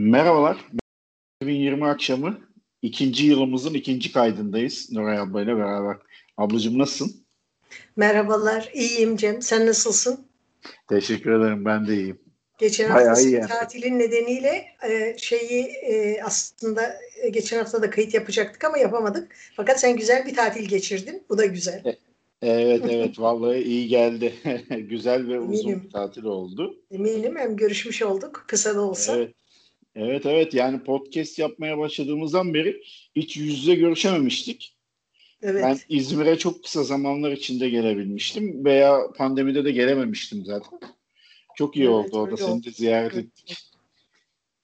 Merhabalar. 2020 akşamı ikinci yılımızın ikinci kaydındayız Nuray abla ile beraber. Ablacığım nasılsın? Merhabalar. İyiyim Cem. Sen nasılsın? Teşekkür ederim. Ben de iyiyim. Geçen hafta tatilin nedeniyle e, şeyi e, aslında e, geçen hafta da kayıt yapacaktık ama yapamadık. Fakat sen güzel bir tatil geçirdin. Bu da güzel. E, evet evet vallahi iyi geldi. güzel ve Eminim. uzun bir tatil oldu. Eminim hem görüşmüş olduk kısa da olsa. Evet. Evet evet yani podcast yapmaya başladığımızdan beri hiç yüz yüze görüşememiştik. Evet. Ben İzmir'e çok kısa zamanlar içinde gelebilmiştim veya pandemide de gelememiştim zaten. Çok iyi evet, oldu orada seni de ziyaret evet. ettik.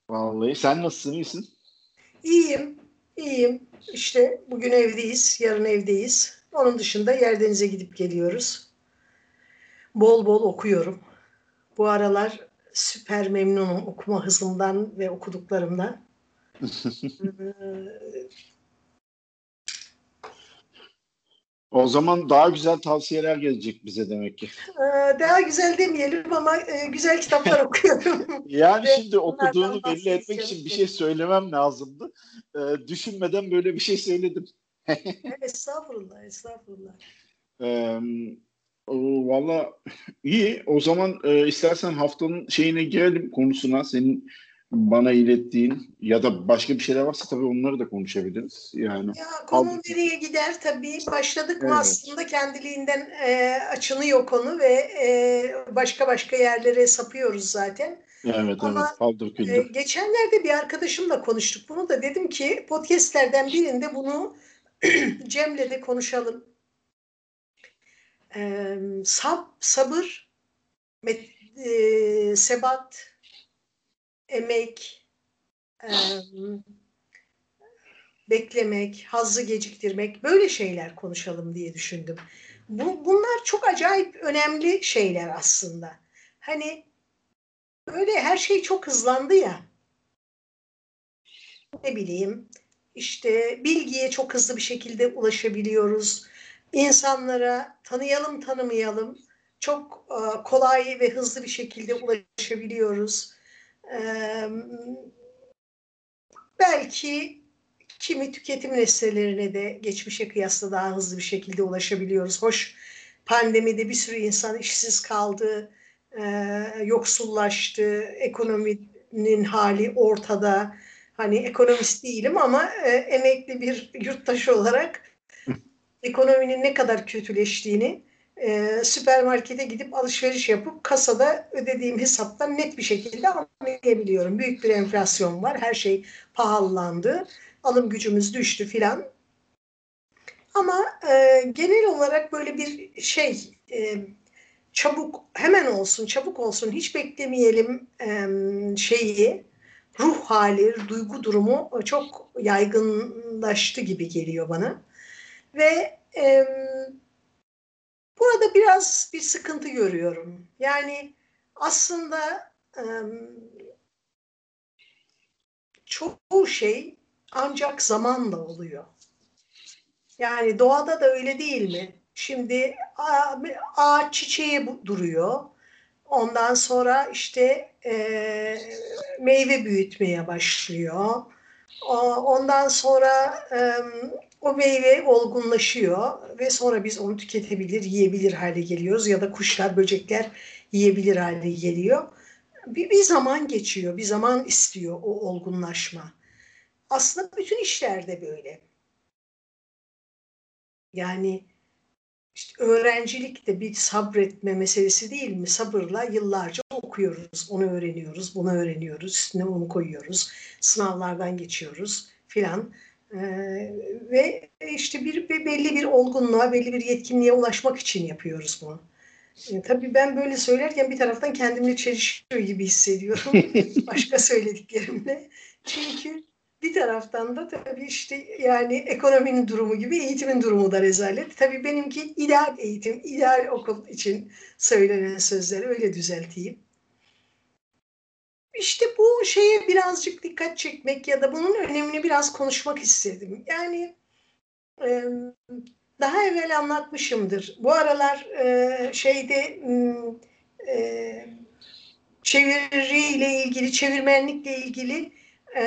Vallahi sen nasılsın iyisin? İyiyim, iyiyim. İşte bugün evdeyiz, yarın evdeyiz. Onun dışında Yerdenize gidip geliyoruz. Bol bol okuyorum. Bu aralar süper memnunum okuma hızımdan ve okuduklarımdan. O zaman daha güzel tavsiyeler gelecek bize demek ki. Ee, daha güzel demeyelim ama e, güzel kitaplar okuyorum. yani şimdi okuduğunu belli etmek için bir şey söylemem lazımdı. Ee, düşünmeden böyle bir şey söyledim. estağfurullah, estağfurullah. Ee, Valla iyi. O zaman e, istersen haftanın şeyine girelim konusuna. Senin bana ilettiğin ya da başka bir şeyler varsa tabii onları da konuşabiliriz. Yani ya konu aldık. nereye gider tabii başladık evet. mı aslında kendiliğinden e, açılıyor konu ve e, başka başka yerlere sapıyoruz zaten. Evet Ama, evet. E, geçenlerde bir arkadaşımla konuştuk bunu da dedim ki podcastlerden birinde bunu Cem'le de konuşalım. E, sab, sabır, met, e, sebat, emek, e, beklemek, hazzı geciktirmek böyle şeyler konuşalım diye düşündüm. Bu, bunlar çok acayip önemli şeyler aslında. Hani böyle her şey çok hızlandı ya. Ne bileyim işte bilgiye çok hızlı bir şekilde ulaşabiliyoruz. İnsanlara tanıyalım tanımayalım çok kolay ve hızlı bir şekilde ulaşabiliyoruz belki kimi tüketim nesnelerine de geçmişe kıyasla daha hızlı bir şekilde ulaşabiliyoruz. Hoş pandemide bir sürü insan işsiz kaldı, e, yoksullaştı, ekonominin hali ortada. Hani ekonomist değilim ama e, emekli bir yurttaş olarak ekonominin ne kadar kötüleştiğini e, süpermarkete gidip alışveriş yapıp kasada ödediğim hesaptan net bir şekilde anlayabiliyorum. Büyük bir enflasyon var. Her şey pahalandı. Alım gücümüz düştü filan. Ama e, genel olarak böyle bir şey e, çabuk hemen olsun çabuk olsun hiç beklemeyelim e, şeyi ruh hali, duygu durumu çok yaygınlaştı gibi geliyor bana. Ve e, Burada biraz bir sıkıntı görüyorum. Yani aslında çoğu şey ancak zamanla oluyor. Yani doğada da öyle değil mi? Şimdi ağaç çiçeği duruyor. Ondan sonra işte e, meyve büyütmeye başlıyor. Ondan sonra e, o meyve olgunlaşıyor ve sonra biz onu tüketebilir, yiyebilir hale geliyoruz ya da kuşlar, böcekler yiyebilir hale geliyor. Bir, bir zaman geçiyor, bir zaman istiyor o olgunlaşma. Aslında bütün işlerde böyle. Yani işte öğrencilik de bir sabretme meselesi değil mi? Sabırla yıllarca okuyoruz, onu öğreniyoruz, bunu öğreniyoruz, üstüne onu koyuyoruz, sınavlardan geçiyoruz filan. Ee, ve işte bir, bir belli bir olgunluğa, belli bir yetkinliğe ulaşmak için yapıyoruz bunu. E, tabii ben böyle söylerken bir taraftan kendimle çelişiyor gibi hissediyorum. Başka söylediklerimle. Çünkü bir taraftan da tabii işte yani ekonominin durumu gibi eğitimin durumu da rezalet. Tabii benimki ideal eğitim, ideal okul için söylenen sözler öyle düzelteyim. İşte bu şeye birazcık dikkat çekmek ya da bunun önemini biraz konuşmak istedim. Yani e, daha evvel anlatmışımdır. Bu aralar e, şeyde e, çeviriyle ilgili, çevirmenlikle ilgili e,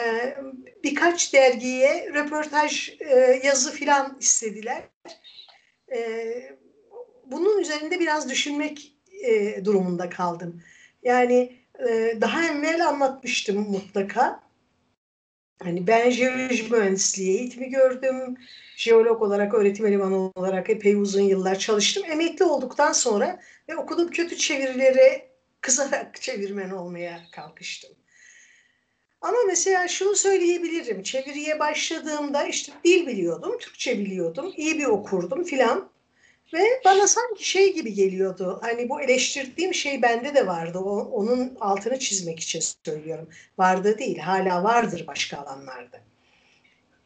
birkaç dergiye röportaj e, yazı filan istediler. E, bunun üzerinde biraz düşünmek e, durumunda kaldım. Yani e, daha evvel anlatmıştım mutlaka. Hani ben jeoloji mühendisliği eğitimi gördüm. Jeolog olarak, öğretim elemanı olarak epey uzun yıllar çalıştım. Emekli olduktan sonra ve okudum kötü çevirileri kızarak çevirmen olmaya kalkıştım. Ama mesela şunu söyleyebilirim. Çeviriye başladığımda işte dil biliyordum, Türkçe biliyordum, iyi bir okurdum filan. Ve bana sanki şey gibi geliyordu. Hani bu eleştirdiğim şey bende de vardı. O, onun altını çizmek için söylüyorum. Vardı değil, hala vardır başka alanlarda.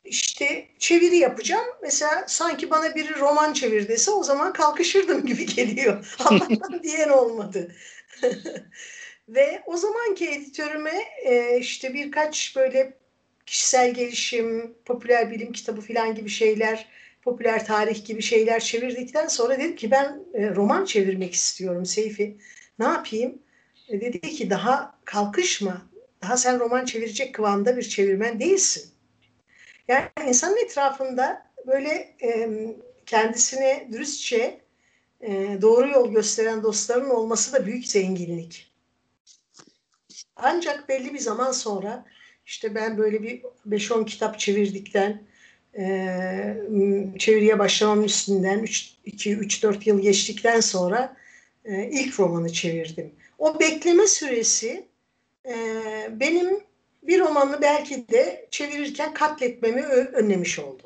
İşte çeviri yapacağım. Mesela sanki bana biri roman çevir dese o zaman kalkışırdım gibi geliyor. Allah'tan diyen olmadı. Ve o zamanki editörüme e, işte birkaç böyle kişisel gelişim, popüler bilim kitabı falan gibi şeyler, popüler tarih gibi şeyler çevirdikten sonra dedim ki ben e, roman çevirmek istiyorum Seyfi. Ne yapayım? E, dedi ki daha kalkışma. Daha sen roman çevirecek kıvamda bir çevirmen değilsin. Yani insanın etrafında böyle kendisine dürüstçe e, doğru yol gösteren dostların olması da büyük zenginlik. Ancak belli bir zaman sonra işte ben böyle bir 5-10 kitap çevirdikten e, çeviriye başlamam üstünden 2-3-4 yıl geçtikten sonra e, ilk romanı çevirdim. O bekleme süresi e, benim bir romanı belki de çevirirken katletmemi önlemiş oldu.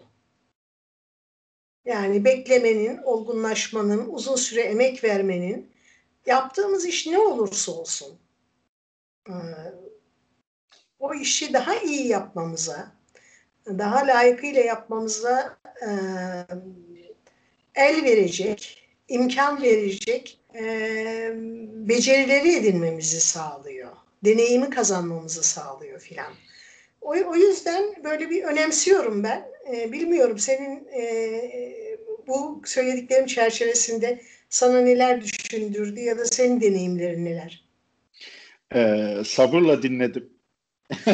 Yani beklemenin, olgunlaşmanın, uzun süre emek vermenin, yaptığımız iş ne olursa olsun o işi daha iyi yapmamıza, daha layıkıyla yapmamıza e, el verecek, imkan verecek e, becerileri edinmemizi sağlıyor. Deneyimi kazanmamızı sağlıyor filan. O, o yüzden böyle bir önemsiyorum ben. E, bilmiyorum senin e, bu söylediklerim çerçevesinde sana neler düşündürdü ya da senin deneyimlerin neler? Ee, sabırla dinledim.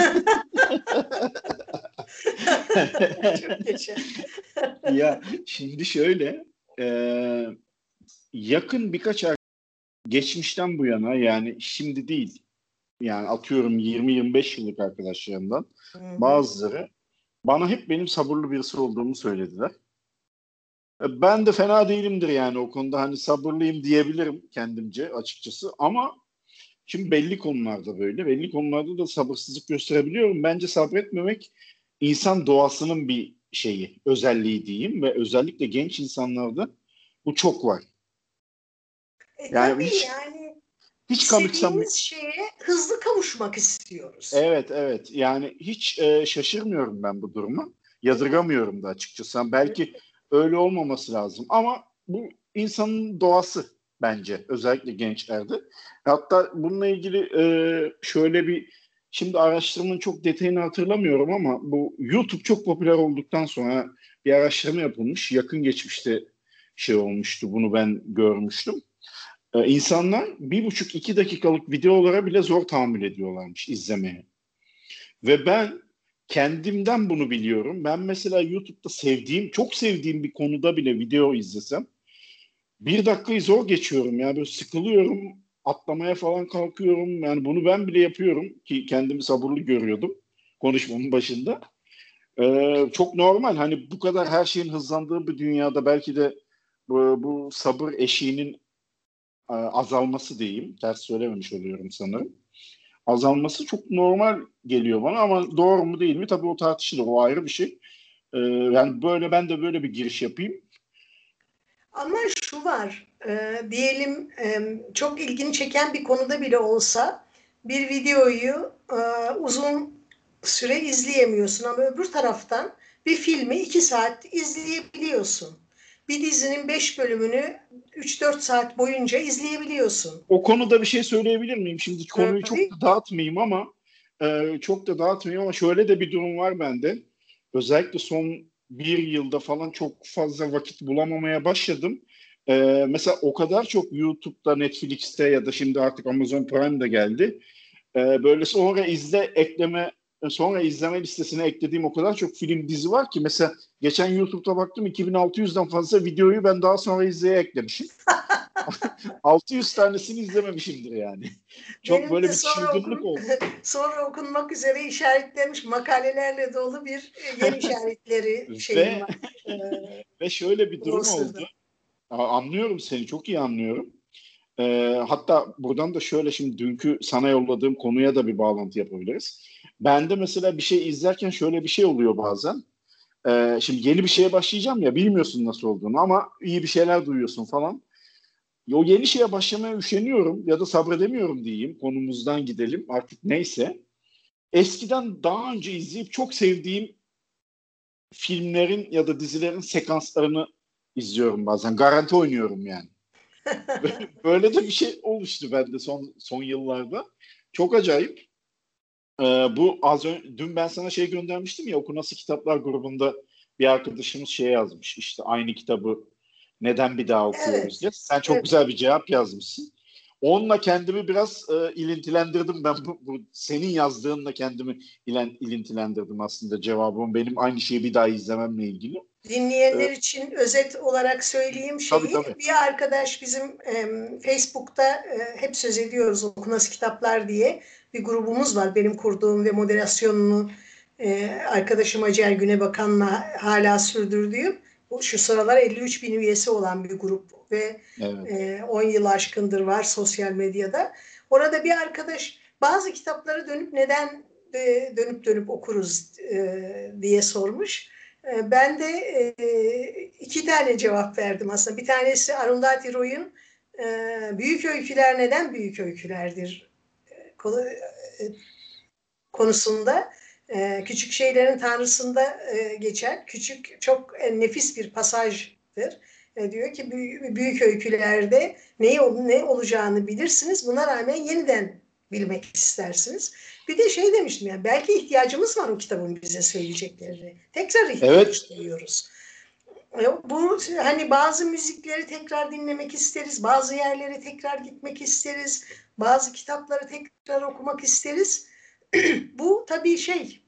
ya şimdi şöyle e, yakın birkaç ay geçmişten bu yana yani şimdi değil yani atıyorum 20-25 yıllık arkadaşlarımdan Hı-hı. bazıları bana hep benim sabırlı birisi olduğumu söylediler. E, ben de fena değilimdir yani o konuda hani sabırlıyım diyebilirim kendimce açıkçası ama Şimdi belli konularda böyle. Belli konularda da sabırsızlık gösterebiliyorum. Bence sabretmemek insan doğasının bir şeyi, özelliği diyeyim ve özellikle genç insanlarda bu çok var. E, yani hiç, yani hiç kanıksamıyor. şeye hızlı kavuşmak istiyoruz. Evet evet yani hiç e, şaşırmıyorum ben bu duruma. Yadırgamıyorum da açıkçası. Belki öyle olmaması lazım ama bu insanın doğası bence özellikle gençlerde. Hatta bununla ilgili e, şöyle bir şimdi araştırmanın çok detayını hatırlamıyorum ama bu YouTube çok popüler olduktan sonra bir araştırma yapılmış. Yakın geçmişte şey olmuştu. Bunu ben görmüştüm. Ee, insanlar bir buçuk iki dakikalık videolara bile zor tahammül ediyorlarmış izlemeye. Ve ben kendimden bunu biliyorum. Ben mesela YouTube'da sevdiğim, çok sevdiğim bir konuda bile video izlesem bir dakikayı zor geçiyorum ya. Böyle sıkılıyorum. Atlamaya falan kalkıyorum. Yani bunu ben bile yapıyorum ki kendimi sabırlı görüyordum konuşmamın başında. Ee, çok normal. Hani bu kadar her şeyin hızlandığı bir dünyada belki de bu, bu sabır eşiğinin e, azalması diyeyim. Ters söylememiş oluyorum sanırım. Azalması çok normal geliyor bana ama doğru mu değil mi? Tabii o tartışılır. O ayrı bir şey. Ee, yani böyle ben de böyle bir giriş yapayım. Ama şu var, e, diyelim e, çok ilgini çeken bir konuda bile olsa bir videoyu e, uzun süre izleyemiyorsun ama öbür taraftan bir filmi iki saat izleyebiliyorsun. Bir dizinin beş bölümünü 3-4 saat boyunca izleyebiliyorsun. O konuda bir şey söyleyebilir miyim? Şimdi konuyu çok da dağıtmayayım ama e, çok da dağıtmayayım ama şöyle de bir durum var bende. Özellikle son bir yılda falan çok fazla vakit bulamamaya başladım. Ee, mesela o kadar çok YouTube'da, Netflix'te ya da şimdi artık Amazon Prime'da geldi. Ee, böyle sonra izle ekleme sonra izleme listesine eklediğim o kadar çok film dizi var ki mesela geçen YouTube'da baktım 2600'den fazla videoyu ben daha sonra izleye eklemişim. 600 tanesini izlememişimdir yani. Çok Benim böyle bir çılgınlık oldu. Sonra okunmak üzere işaretlenmiş makalelerle dolu bir yer işaretleri şeyim ve, var. ve şöyle bir durum oldu. Anlıyorum seni çok iyi anlıyorum. Ee, hatta buradan da şöyle şimdi dünkü sana yolladığım konuya da bir bağlantı yapabiliriz. Ben de mesela bir şey izlerken şöyle bir şey oluyor bazen. Ee, şimdi yeni bir şeye başlayacağım ya bilmiyorsun nasıl olduğunu ama iyi bir şeyler duyuyorsun falan. O yeni şeye başlamaya üşeniyorum ya da sabredemiyorum diyeyim. Konumuzdan gidelim artık neyse. Eskiden daha önce izleyip çok sevdiğim filmlerin ya da dizilerin sekanslarını izliyorum bazen. Garanti oynuyorum yani. Böyle de bir şey oluştu bende son son yıllarda. Çok acayip. Ee, bu az önce dün ben sana şey göndermiştim ya Okunası Kitaplar grubunda bir arkadaşımız şey yazmış. İşte aynı kitabı neden bir daha okuyoruz evet. diye. Sen çok evet. güzel bir cevap yazmışsın. Onunla kendimi biraz e, ilintilendirdim. Ben bu, bu senin yazdığınla kendimi ilen, ilintilendirdim aslında cevabım. Benim aynı şeyi bir daha izlememle ilgili. Dinleyenler evet. için özet olarak söyleyeyim şeyi. Tabii, tabii. Bir arkadaş bizim e, Facebook'ta e, hep söz ediyoruz Okunası Kitaplar diye bir grubumuz var. Benim kurduğum ve moderasyonunu e, arkadaşım Hacer Güne Bakan'la hala sürdürdüğüm. Bu şu sıralar 53 bin üyesi olan bir grup ve evet. e, 10 yıl aşkındır var sosyal medyada. Orada bir arkadaş bazı kitapları dönüp neden e, dönüp dönüp okuruz e, diye sormuş. E, ben de e, iki tane cevap verdim aslında. Bir tanesi Arundhati Roy'un e, Büyük Öyküler Neden Büyük Öykülerdir konusunda. Küçük Şeylerin Tanrısı'nda geçer. Küçük, çok nefis bir pasajdır. Diyor ki büyük öykülerde neyi ne olacağını bilirsiniz. Buna rağmen yeniden bilmek istersiniz. Bir de şey demiştim ya belki ihtiyacımız var o kitabın bize söyleyeceklerini. Tekrar ihtiyaç evet. duyuyoruz. E, bu hani bazı müzikleri tekrar dinlemek isteriz, bazı yerlere tekrar gitmek isteriz, bazı kitapları tekrar okumak isteriz. bu tabii şey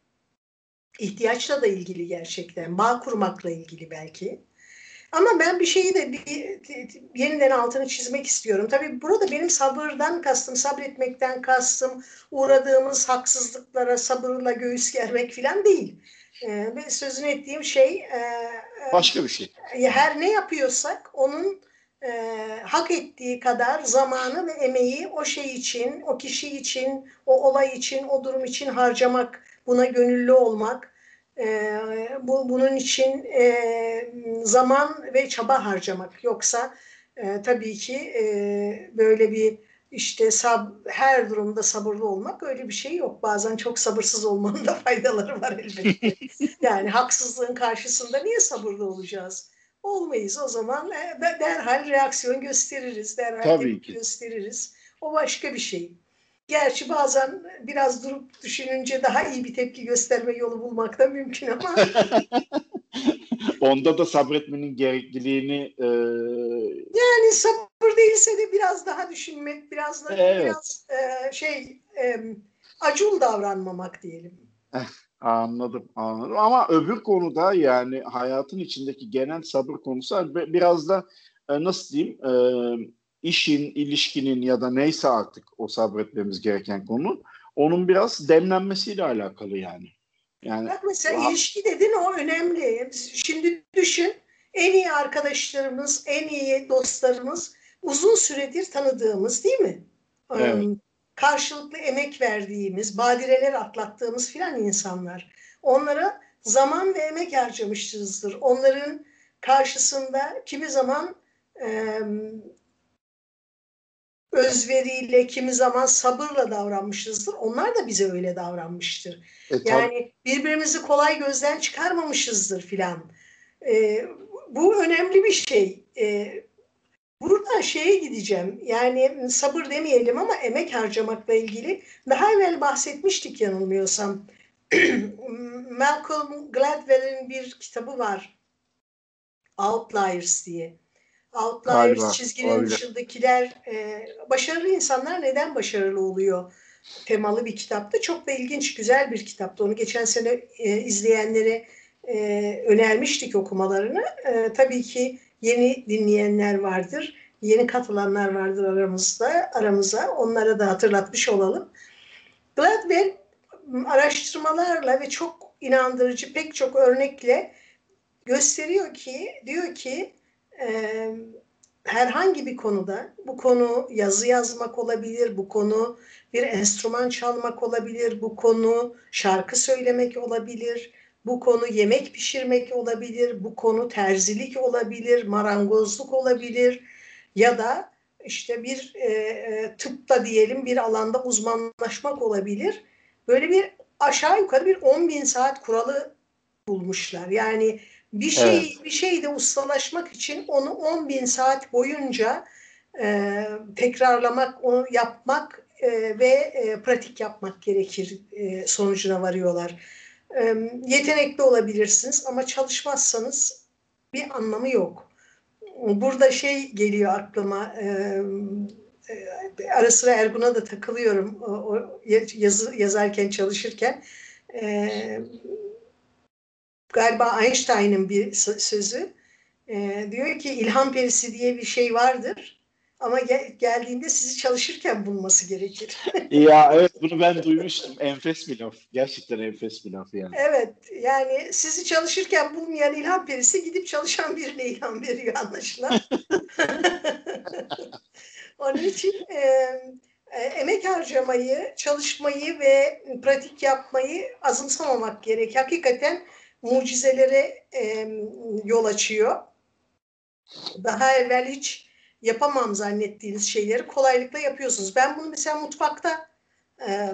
ihtiyaçla da ilgili gerçekten, bağ kurmakla ilgili belki. Ama ben bir şeyi de bir, yeniden altını çizmek istiyorum. Tabii burada benim sabırdan kastım, sabretmekten kastım, uğradığımız haksızlıklara sabırla göğüs germek falan değil. Ee, sözünü ettiğim şey e, e, başka bir şey. Her ne yapıyorsak onun e, hak ettiği kadar zamanı ve emeği o şey için, o kişi için, o olay için, o durum için harcamak, buna gönüllü olmak e, bu, bunun için e, zaman ve çaba harcamak. Yoksa e, tabii ki e, böyle bir işte sab her durumda sabırlı olmak öyle bir şey yok. Bazen çok sabırsız olmanın da faydaları var elbette. yani haksızlığın karşısında niye sabırlı olacağız? Olmayız. O zaman e, derhal reaksiyon gösteririz, derhal Tabii ki. gösteririz. O başka bir şey. Gerçi bazen biraz durup düşününce daha iyi bir tepki gösterme yolu bulmak da mümkün ama. Onda da sabretmenin gerekliliğini e... yani sabır değilse de biraz daha düşünmek, biraz da evet. biraz e, şey e, acul davranmamak diyelim. Eh, anladım, anladım. Ama öbür konuda yani hayatın içindeki genel sabır konusu biraz da e, nasıl diyeyim e, işin, ilişkinin ya da neyse artık o sabretmemiz gereken konu onun biraz demlenmesiyle alakalı yani. Yani Bak mesela rahat... ilişki dedin o önemli. Şimdi düşün en iyi arkadaşlarımız, en iyi dostlarımız uzun süredir tanıdığımız değil mi? Evet. Karşılıklı emek verdiğimiz, badireler atlattığımız filan insanlar. Onlara zaman ve emek harcamışızdır. Onların karşısında kimi zaman e, özveriyle, kimi zaman sabırla davranmışızdır. Onlar da bize öyle davranmıştır. E, yani birbirimizi kolay gözden çıkarmamışızdır filan. E, bu önemli bir şey. E, burada şeye gideceğim. Yani sabır demeyelim ama emek harcamakla ilgili. Daha evvel bahsetmiştik yanılmıyorsam. Malcolm Gladwell'in bir kitabı var. Outliers diye. Outliers Galiba, çizginin öyle. dışındakiler e, başarılı insanlar neden başarılı oluyor temalı bir kitaptı. Çok da ilginç, güzel bir kitaptı. Onu geçen sene e, izleyenlere e, önermiştik okumalarını. E, tabii ki yeni dinleyenler vardır, yeni katılanlar vardır aramızda, aramıza. Onlara da hatırlatmış olalım. Gladwell araştırmalarla ve çok inandırıcı pek çok örnekle gösteriyor ki, diyor ki e, herhangi bir konuda, bu konu yazı yazmak olabilir, bu konu bir enstrüman çalmak olabilir, bu konu şarkı söylemek olabilir, bu konu yemek pişirmek olabilir, bu konu terzilik olabilir, marangozluk olabilir ya da işte bir e, tıpta diyelim bir alanda uzmanlaşmak olabilir. Böyle bir aşağı yukarı bir 10 bin saat kuralı bulmuşlar. Yani bir şey evet. bir şeyde ustalaşmak için onu 10 bin saat boyunca e, tekrarlamak, onu yapmak e, ve e, pratik yapmak gerekir e, sonucuna varıyorlar. E, yetenekli olabilirsiniz ama çalışmazsanız bir anlamı yok. Burada şey geliyor aklıma. E, e, ara sıra Ergun'a da takılıyorum o, o yazı yazarken çalışırken. E, galiba Einstein'ın bir sözü. E, diyor ki ilham perisi diye bir şey vardır. Ama gel, geldiğinde sizi çalışırken bulması gerekir. ya evet bunu ben duymuştum. Enfes bir laf. Gerçekten enfes bir laf yani. Evet yani sizi çalışırken bulmayan ilham perisi gidip çalışan birine ilham veriyor anlaşılan. Onun için e, e, emek harcamayı, çalışmayı ve pratik yapmayı azımsamamak gerek. Hakikaten mucizelere e, yol açıyor. Daha evvel hiç yapamam zannettiğiniz şeyleri kolaylıkla yapıyorsunuz. Ben bunu mesela mutfakta e,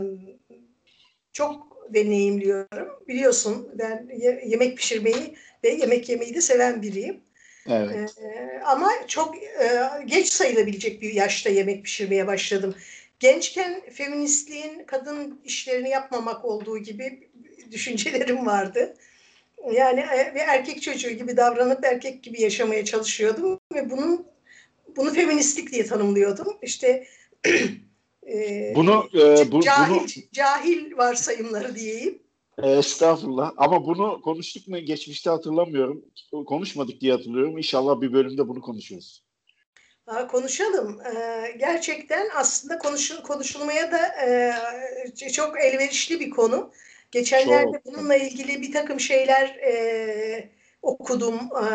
çok deneyimliyorum. Biliyorsun ben yemek pişirmeyi ve yemek yemeyi de seven biriyim. Evet. Ee, ama çok e, geç sayılabilecek bir yaşta yemek pişirmeye başladım. Gençken feministliğin kadın işlerini yapmamak olduğu gibi düşüncelerim vardı. Yani e, bir erkek çocuğu gibi davranıp erkek gibi yaşamaya çalışıyordum ve bunun bunu feministlik diye tanımlıyordum. İşte e, bunu e, bu, cahil bunu cahil varsayımları diyeyim. Estağfurullah. Ama bunu konuştuk mu geçmişte hatırlamıyorum. Konuşmadık diye hatırlıyorum. İnşallah bir bölümde bunu konuşuruz. Konuşalım. Ee, gerçekten aslında konuşul konuşulmaya da e, çok elverişli bir konu. Geçenlerde çok. bununla ilgili bir takım şeyler e, okudum. E,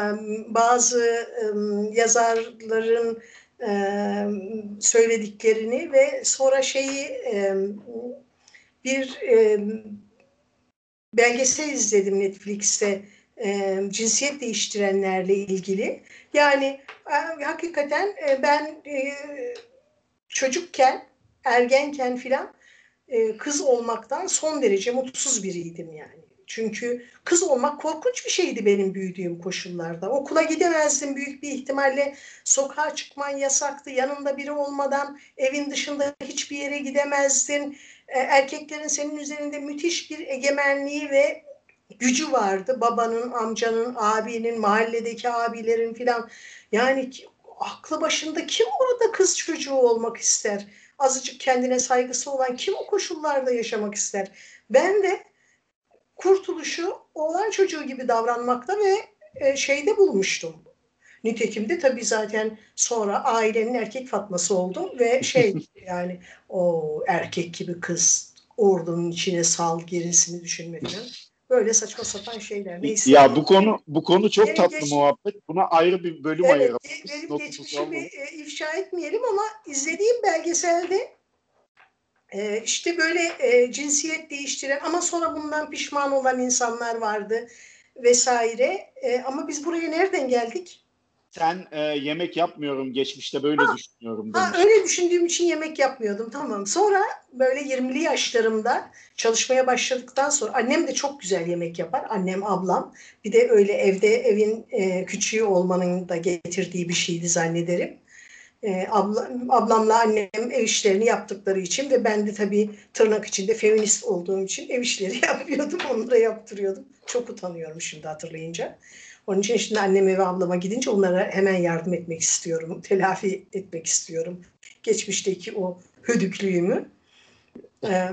bazı e, yazarların e, söylediklerini ve sonra şeyi e, bir e, belgesel izledim Netflix'te e, cinsiyet değiştirenlerle ilgili. Yani e, hakikaten e, ben e, çocukken, ergenken filan e, kız olmaktan son derece mutsuz biriydim yani. Çünkü kız olmak korkunç bir şeydi benim büyüdüğüm koşullarda. Okula gidemezdim büyük bir ihtimalle. Sokağa çıkman yasaktı. Yanında biri olmadan evin dışında hiçbir yere gidemezdin. E, erkeklerin senin üzerinde müthiş bir egemenliği ve gücü vardı. Babanın, amcanın, abinin, mahalledeki abilerin filan. Yani aklı başında kim orada kız çocuğu olmak ister? Azıcık kendine saygısı olan kim o koşullarda yaşamak ister? Ben de kurtuluşu oğlan çocuğu gibi davranmakta ve e, şeyde bulmuştum. Nitekim de tabii zaten sonra ailenin erkek fatması oldum ve şey yani o erkek gibi kız ordunun içine sal gerisini düşünme Böyle saçma sapan şeyler. Neyse. Ya bu konu bu konu çok benim tatlı geç... muhabbet. Buna ayrı bir bölüm evet, ayıralım. Benim geçmişimi e, ifşa etmeyelim ama izlediğim belgeselde e, işte böyle e, cinsiyet değiştiren ama sonra bundan pişman olan insanlar vardı vesaire. E, ama biz buraya nereden geldik? Sen e, yemek yapmıyorum geçmişte böyle ha, düşünüyorum demiş. Ha, öyle düşündüğüm için yemek yapmıyordum tamam. Sonra böyle 20'li yaşlarımda çalışmaya başladıktan sonra annem de çok güzel yemek yapar. Annem ablam bir de öyle evde evin e, küçüğü olmanın da getirdiği bir şeydi zannederim. E, abla, ablamla annem ev işlerini yaptıkları için ve ben de tabii tırnak içinde feminist olduğum için ev işleri yapıyordum. Onlara yaptırıyordum. Çok utanıyorum şimdi hatırlayınca. Onun için şimdi anneme ve ablama gidince onlara hemen yardım etmek istiyorum. Telafi etmek istiyorum. Geçmişteki o hödüklüğümü. Ee,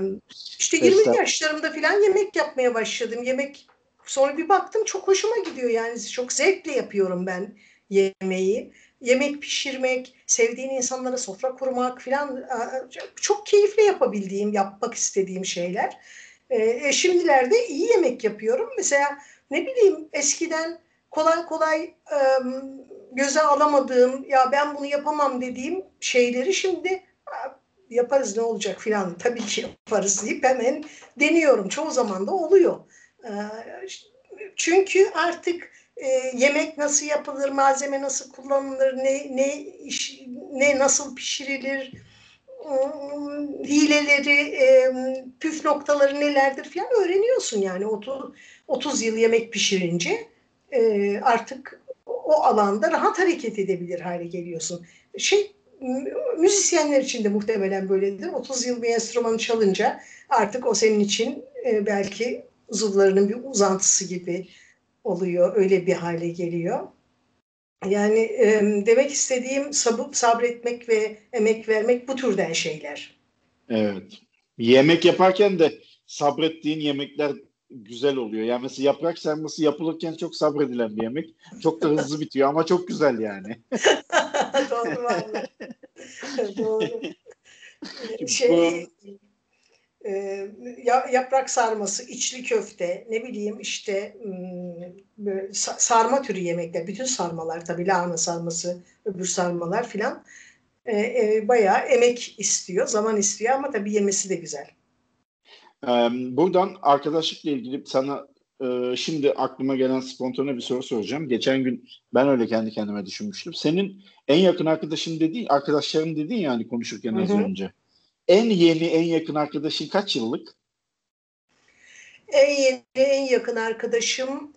işte 20 yaşlarımda falan yemek yapmaya başladım. Yemek sonra bir baktım çok hoşuma gidiyor yani çok zevkle yapıyorum ben yemeği. Yemek pişirmek, sevdiğin insanlara sofra kurmak falan çok keyifle yapabildiğim, yapmak istediğim şeyler. E, şimdilerde iyi yemek yapıyorum. Mesela ne bileyim eskiden kolay kolay e, göze alamadığım ya ben bunu yapamam dediğim şeyleri şimdi yaparız ne olacak filan tabii ki yaparız deyip hemen deniyorum. Çoğu zaman da oluyor. E, çünkü artık e, yemek nasıl yapılır, malzeme nasıl kullanılır, ne ne iş, ne nasıl pişirilir, hileleri, püf noktaları nelerdir filan öğreniyorsun yani 30, 30 yıl yemek pişirince e, artık o alanda rahat hareket edebilir hale geliyorsun. Şey müzisyenler için de muhtemelen böyledir. 30 yıl bir enstrümanı çalınca artık o senin için e, belki uzuvlarının bir uzantısı gibi oluyor. Öyle bir hale geliyor. Yani e, demek istediğim sabıp sabretmek ve emek vermek bu türden şeyler. Evet. Yemek yaparken de sabrettiğin yemekler güzel oluyor. Yani mesela yaprak sarması yapılırken çok sabredilen bir yemek. Çok da hızlı bitiyor ama çok güzel yani. Doğru vallahi. Doğru. Şey, e, yaprak sarması, içli köfte, ne bileyim işte böyle sarma türü yemekler, bütün sarmalar tabii lahana sarması, öbür sarmalar filan e, e, bayağı emek istiyor, zaman istiyor ama tabii yemesi de güzel. Buradan arkadaşlıkla ilgili sana şimdi aklıma gelen spontane bir soru soracağım. Geçen gün ben öyle kendi kendime düşünmüştüm. Senin en yakın arkadaşın dediğin, arkadaşların dediğin yani konuşurken az önce. En yeni, en yakın arkadaşın kaç yıllık? En yeni, en yakın arkadaşım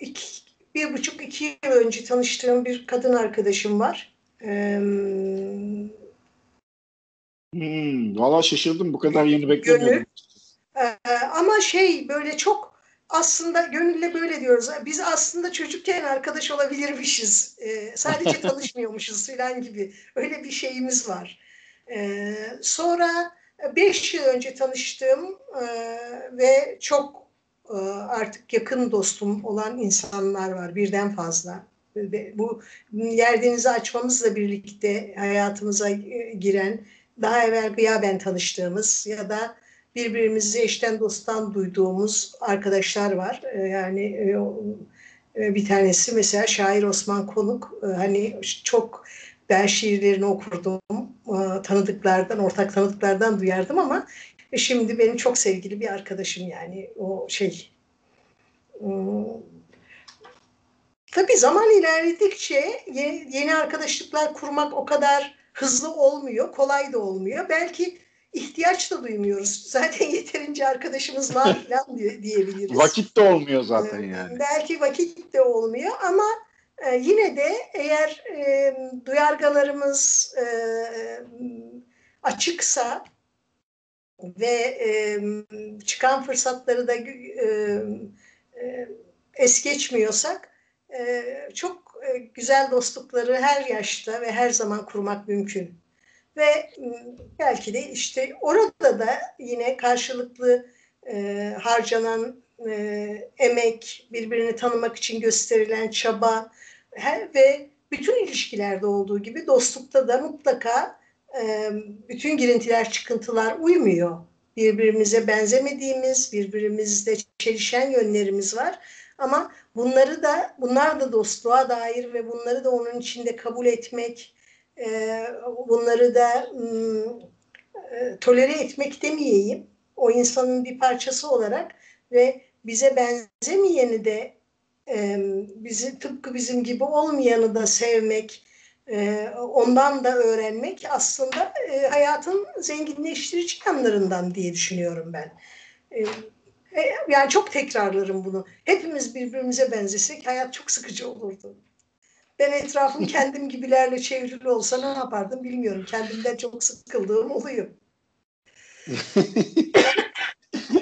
iki, bir buçuk, iki yıl önce tanıştığım bir kadın arkadaşım var. Hmm, Valla şaşırdım. Bu kadar yeni beklemiyordum. Ee, ama şey böyle çok aslında gönülle böyle diyoruz. Biz aslında çocukken arkadaş olabilirmişiz. Ee, sadece tanışmıyormuşuz falan gibi. Öyle bir şeyimiz var. Ee, sonra beş yıl önce tanıştığım e, ve çok e, artık yakın dostum olan insanlar var. Birden fazla. Bu yerdenizi açmamızla birlikte hayatımıza e, giren, daha evvel gıyaben tanıştığımız ya da birbirimizi eşten dosttan duyduğumuz arkadaşlar var. Yani bir tanesi mesela şair Osman Konuk. Hani çok ben şiirlerini okurdum. E, tanıdıklardan, ortak tanıdıklardan duyardım ama e, şimdi benim çok sevgili bir arkadaşım yani o şey e, tabii zaman ilerledikçe yeni, arkadaşlıklar kurmak o kadar hızlı olmuyor, kolay da olmuyor. Belki ihtiyaç da duymuyoruz. Zaten yeterince arkadaşımız var falan diyebiliriz. Vakit de olmuyor zaten yani. Belki vakit de olmuyor ama e, yine de eğer e, duyargalarımız e, açıksa ve e, çıkan fırsatları da e, e, es geçmiyorsak e, çok e, güzel dostlukları her yaşta ve her zaman kurmak mümkün. Ve belki de işte orada da yine karşılıklı e, harcanan e, emek, birbirini tanımak için gösterilen çaba, ve bütün ilişkilerde olduğu gibi dostlukta da mutlaka e, bütün girintiler, çıkıntılar uymuyor. Birbirimize benzemediğimiz, birbirimizde çelişen yönlerimiz var. Ama bunları da, bunlar da dostluğa dair ve bunları da onun içinde kabul etmek, e, bunları da e, tolere etmek demeyeyim. O insanın bir parçası olarak ve bize benzemeyeni de bizi tıpkı bizim gibi olmayanı da sevmek, ondan da öğrenmek aslında hayatın zenginleştirici yanlarından diye düşünüyorum ben. Yani çok tekrarlarım bunu. Hepimiz birbirimize benzesek hayat çok sıkıcı olurdu. Ben etrafım kendim gibilerle çevrili olsa ne yapardım bilmiyorum. Kendimden çok sıkıldığım oluyor.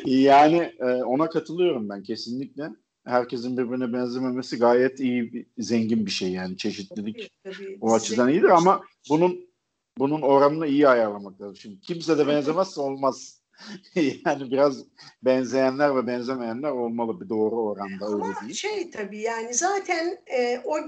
yani ona katılıyorum ben kesinlikle herkesin birbirine benzememesi gayet iyi, bir, zengin bir şey yani çeşitlilik tabii, tabii. o açıdan iyidir ama bunun bunun oranını iyi ayarlamak lazım. Şimdi kimse de benzemezse olmaz. yani biraz benzeyenler ve benzemeyenler olmalı bir doğru oranda Ama öyle değil. şey tabii yani zaten e, o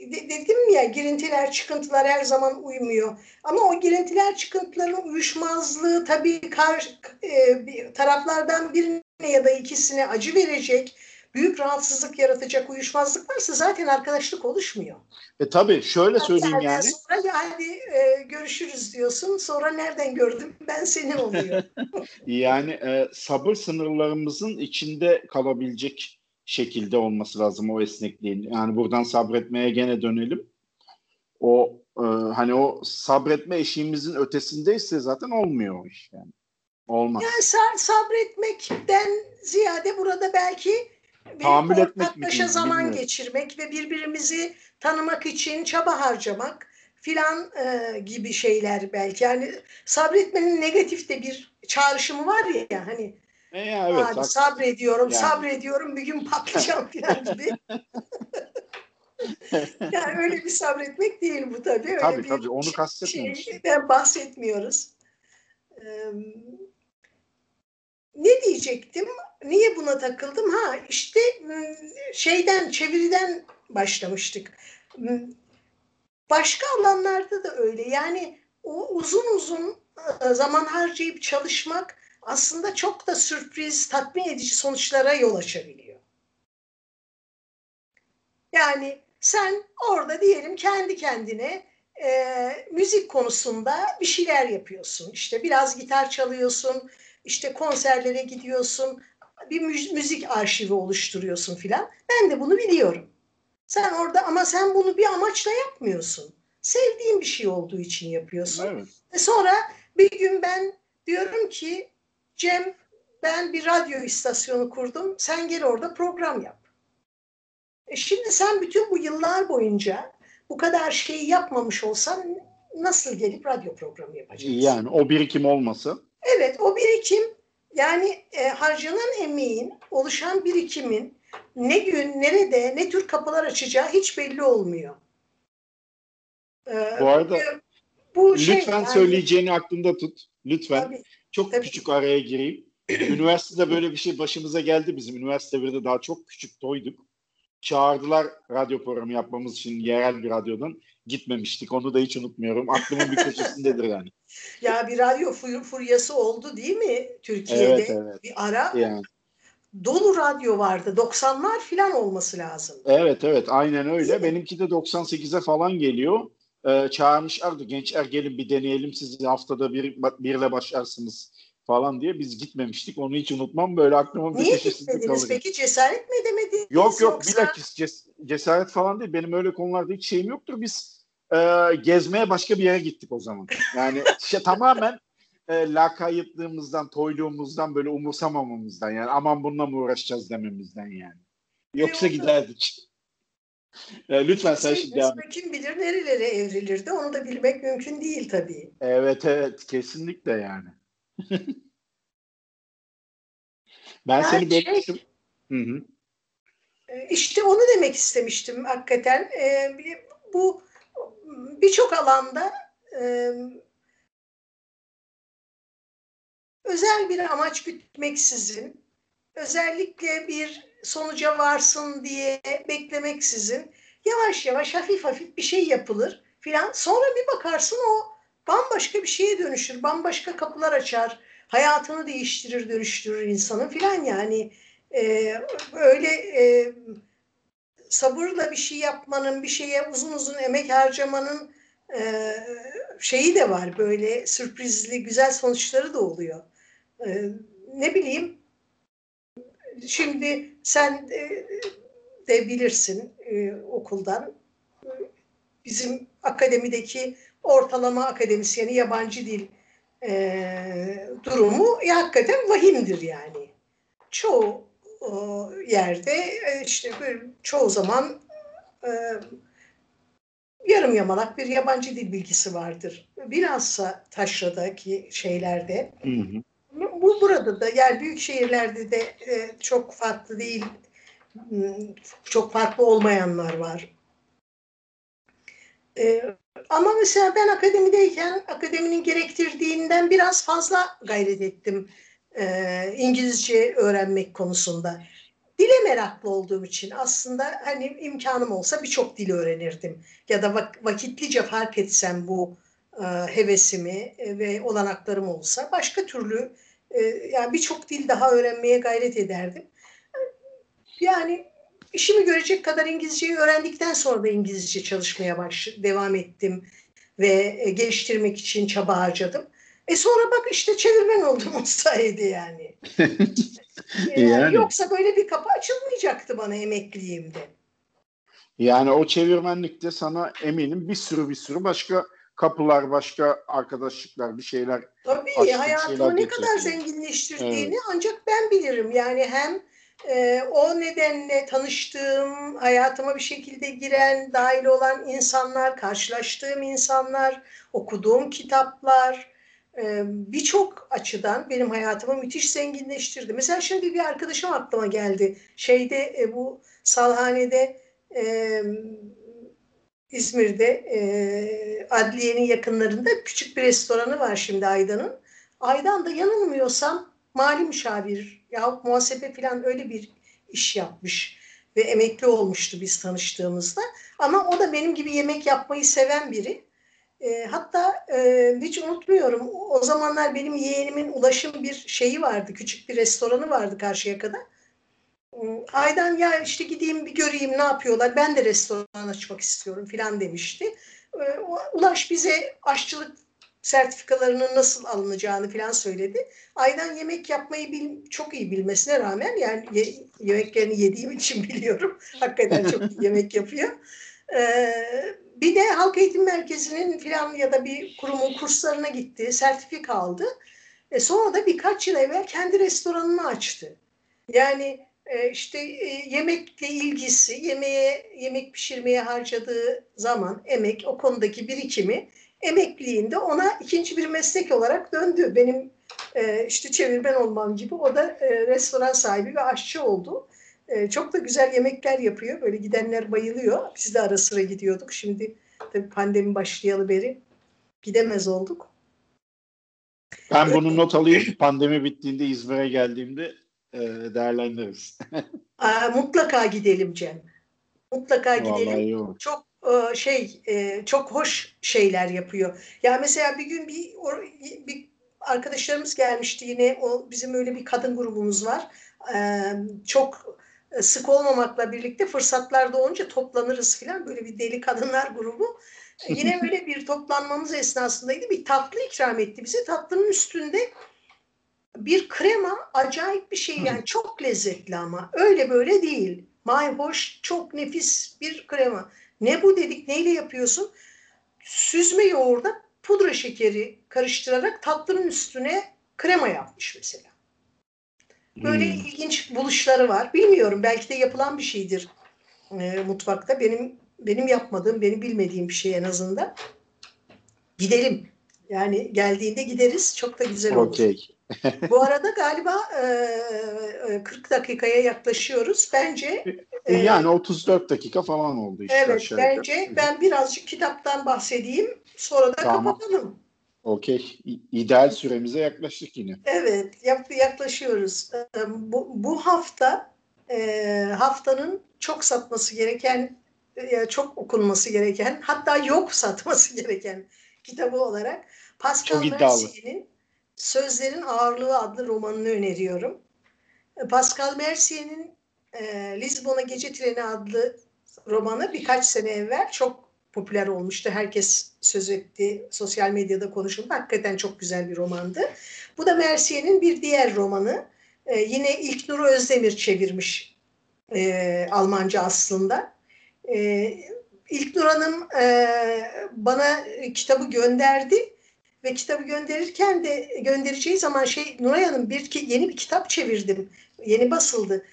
dedim ya girintiler çıkıntılar her zaman uymuyor. Ama o girintiler çıkıntıların uyuşmazlığı tabii kar, e, taraflardan birine ya da ikisine acı verecek, büyük rahatsızlık yaratacak uyuşmazlık varsa zaten arkadaşlık oluşmuyor. E tabii şöyle söyleyeyim yani. Sonra ya hadi e, görüşürüz diyorsun. Sonra nereden gördüm ben seni oluyor. yani e, sabır sınırlarımızın içinde kalabilecek şekilde olması lazım o esnekliğin. Yani buradan sabretmeye gene dönelim. O e, hani o sabretme eşiğimizin ötesindeyse zaten olmuyor o iş yani. Olmaz. Yani sabretmekten ziyade burada belki tahammül etmek mi zaman bilmiyorum. geçirmek ve birbirimizi tanımak için çaba harcamak filan e, gibi şeyler belki. Yani sabretmenin negatif de bir çağrışımı var ya hani e ya, evet, Abi, sabrediyorum, yani. sabrediyorum bir gün patlayacağım falan gibi. yani öyle bir sabretmek değil bu tabii. Öyle tabii bir tabii onu kastetmiyoruz. Şeyden bahsetmiyoruz. Ee, ne diyecektim? Niye buna takıldım? Ha işte şeyden çeviriden başlamıştık. Başka alanlarda da öyle. Yani o uzun uzun zaman harcayıp çalışmak aslında çok da sürpriz, tatmin edici sonuçlara yol açabiliyor. Yani sen orada diyelim kendi kendine e, müzik konusunda bir şeyler yapıyorsun. İşte biraz gitar çalıyorsun, işte konserlere gidiyorsun, bir müzik arşivi oluşturuyorsun filan. Ben de bunu biliyorum. Sen orada ama sen bunu bir amaçla yapmıyorsun. Sevdiğin bir şey olduğu için yapıyorsun. Evet. Ve sonra bir gün ben diyorum ki Cem ben bir radyo istasyonu kurdum. Sen gel orada program yap. E şimdi sen bütün bu yıllar boyunca bu kadar şeyi yapmamış olsan nasıl gelip radyo programı yapacaksın? Yani o birikim olması. Evet o birikim yani e, harcanan emeğin, oluşan birikimin ne gün, nerede, ne tür kapılar açacağı hiç belli olmuyor. Ee, bu arada bu şey, lütfen yani, söyleyeceğini aklında tut. Lütfen. Tabii. Çok Tabii. küçük araya gireyim. Üniversitede böyle bir şey başımıza geldi bizim. Üniversite 1'de daha çok küçük toyduk. Çağırdılar radyo programı yapmamız için yerel bir radyodan. Gitmemiştik. Onu da hiç unutmuyorum. Aklımın bir köşesindedir yani. ya bir radyo fur furyası oldu değil mi Türkiye'de? Evet, evet. Bir ara. Yani. Dolu radyo vardı. 90'lar falan olması lazım. Evet evet aynen öyle. Benimki de 98'e falan geliyor e, çağırmışlardı. Gençler gelin bir deneyelim siz haftada bir birle başlarsınız falan diye biz gitmemiştik. Onu hiç unutmam. Böyle aklıma bir Niye gitmediniz kalır. peki? Cesaret mi edemediniz? Yok yok yoksa... bilakis ces cesaret falan değil. Benim öyle konularda hiç şeyim yoktur. Biz e, gezmeye başka bir yere gittik o zaman. Yani işte tamamen e, lakayıtlığımızdan, toyluğumuzdan böyle umursamamamızdan yani aman bununla mı uğraşacağız dememizden yani. Yoksa giderdik. E, lütfen sen şimdi devam et. Kim bilir nerelere evrilirdi onu da bilmek mümkün değil tabii. Evet evet kesinlikle yani. ben yani seni bölmüştüm. Şey, hı hı. E, işte onu demek istemiştim hakikaten. Ee, bu birçok alanda e, özel bir amaç gütmeksizin, özellikle bir sonuca varsın diye beklemeksizin yavaş yavaş hafif hafif bir şey yapılır filan. Sonra bir bakarsın o bambaşka bir şeye dönüşür, bambaşka kapılar açar, hayatını değiştirir, dönüştürür insanın filan yani e, öyle e, sabırla bir şey yapmanın, bir şeye uzun uzun emek harcamanın e, şeyi de var böyle sürprizli güzel sonuçları da oluyor. E, ne bileyim şimdi sen e, de bilirsin e, okuldan bizim akademideki ortalama akademisyeni yabancı dil e, durumu ya, hakikaten vahimdir yani. Çoğu yerde e, işte çoğu zaman e, yarım yamalak bir yabancı dil bilgisi vardır. Bilhassa taşradaki şeylerde. Hı hı. Bu burada da yani büyük şehirlerde de e, çok farklı değil. Hmm, çok farklı olmayanlar var. E, ama mesela ben akademideyken akademinin gerektirdiğinden biraz fazla gayret ettim e, İngilizce öğrenmek konusunda. Dile meraklı olduğum için aslında hani imkanım olsa birçok dil öğrenirdim. Ya da vak- vakitlice fark etsem bu e, hevesimi e, ve olanaklarım olsa başka türlü e, yani birçok dil daha öğrenmeye gayret ederdim. Yani işimi görecek kadar İngilizceyi öğrendikten sonra da İngilizce çalışmaya baş devam ettim ve e, geliştirmek için çaba harcadım. E sonra bak işte çevirmen oldum o sayede yani. yani, yani. Yoksa böyle bir kapı açılmayacaktı bana emekliliğimde. Yani o çevirmenlikte sana eminim bir sürü bir sürü başka kapılar, başka arkadaşlıklar, bir şeyler. Tabii açtı, hayatımı ne kadar zenginleştirdiğini evet. ancak ben bilirim. Yani hem e, o nedenle tanıştığım, hayatıma bir şekilde giren, dahil olan insanlar, karşılaştığım insanlar, okuduğum kitaplar, e, birçok açıdan benim hayatımı müthiş zenginleştirdi. Mesela şimdi bir arkadaşım aklıma geldi. Şeyde e, bu Salhane'de e, İzmir'de e, adliyenin yakınlarında küçük bir restoranı var şimdi Aydan'ın. Aydan da yanılmıyorsam mali müşavir ya muhasebe falan öyle bir iş yapmış ve emekli olmuştu biz tanıştığımızda. Ama o da benim gibi yemek yapmayı seven biri. E, hatta e, hiç unutmuyorum o zamanlar benim yeğenimin ulaşım bir şeyi vardı. Küçük bir restoranı vardı Karşıyaka'da. Hmm, Aydan ya işte gideyim bir göreyim ne yapıyorlar. Ben de restoran açmak istiyorum filan demişti. E, Ulaş bize aşçılık sertifikalarının nasıl alınacağını falan söyledi. Aydan yemek yapmayı bil, çok iyi bilmesine rağmen yani ye, yemeklerini yediğim için biliyorum. Hakikaten çok yemek yapıyor. Ee, bir de Halk Eğitim Merkezi'nin falan ya da bir kurumun kurslarına gitti, sertifika aldı. E sonra da birkaç yıl evvel kendi restoranını açtı. Yani işte e, yemekle ilgisi, yemeğe yemek pişirmeye harcadığı zaman, emek, o konudaki birikimi emekliliğinde ona ikinci bir meslek olarak döndü. Benim e, işte çevirmen olmam gibi o da e, restoran sahibi ve aşçı oldu. E, çok da güzel yemekler yapıyor. Böyle gidenler bayılıyor. Biz de ara sıra gidiyorduk. Şimdi tabii pandemi başlayalı beri gidemez olduk. Ben bunu not alayım. Pandemi bittiğinde İzmir'e geldiğimde e, değerlendiririz. Aa, mutlaka gidelim Cem. Mutlaka gidelim. Çok e, şey e, çok hoş şeyler yapıyor. Ya mesela bir gün bir bir arkadaşlarımız gelmişti yine o bizim öyle bir kadın grubumuz var. E, çok sık olmamakla birlikte fırsatlar doğunca toplanırız filan böyle bir deli kadınlar grubu. Yine böyle bir toplanmamız esnasındaydı. Bir tatlı ikram etti bize. Tatlının üstünde bir krema acayip bir şey yani çok lezzetli ama öyle böyle değil. Mayhoş çok nefis bir krema. Ne bu dedik neyle yapıyorsun? Süzme yoğurda pudra şekeri karıştırarak tatlının üstüne krema yapmış mesela. Böyle hmm. ilginç buluşları var. Bilmiyorum belki de yapılan bir şeydir e, mutfakta. Benim benim yapmadığım, benim bilmediğim bir şey en azından. Gidelim. Yani geldiğinde gideriz. Çok da güzel olur. Okay. Bu arada galiba e, 40 e, dakikaya yaklaşıyoruz. Bence e, yani 34 dakika falan oldu işte. Evet bence yukarı. ben birazcık kitaptan bahsedeyim. Sonra da tamam. kapatalım. Okey. İdeal süremize yaklaştık yine. Evet yaklaşıyoruz. E, bu, bu hafta e, haftanın çok satması gereken, çok okunması gereken hatta yok satması gereken kitabı olarak Pascal Mercier'in Sözlerin Ağırlığı adlı romanını öneriyorum. E, Pascal Mercier'in e, Lisbon'a Gece Treni adlı romanı birkaç sene evvel çok popüler olmuştu. Herkes söz etti, sosyal medyada konuşuldu. Hakikaten çok güzel bir romandı. Bu da Mercier'in bir diğer romanı. E, yine İlknur Özdemir çevirmiş e, Almanca aslında. E, İlknur Hanım e, bana kitabı gönderdi ve kitabı gönderirken de göndereceği zaman şey Nuray Hanım bir ki yeni bir kitap çevirdim. Yeni basıldı.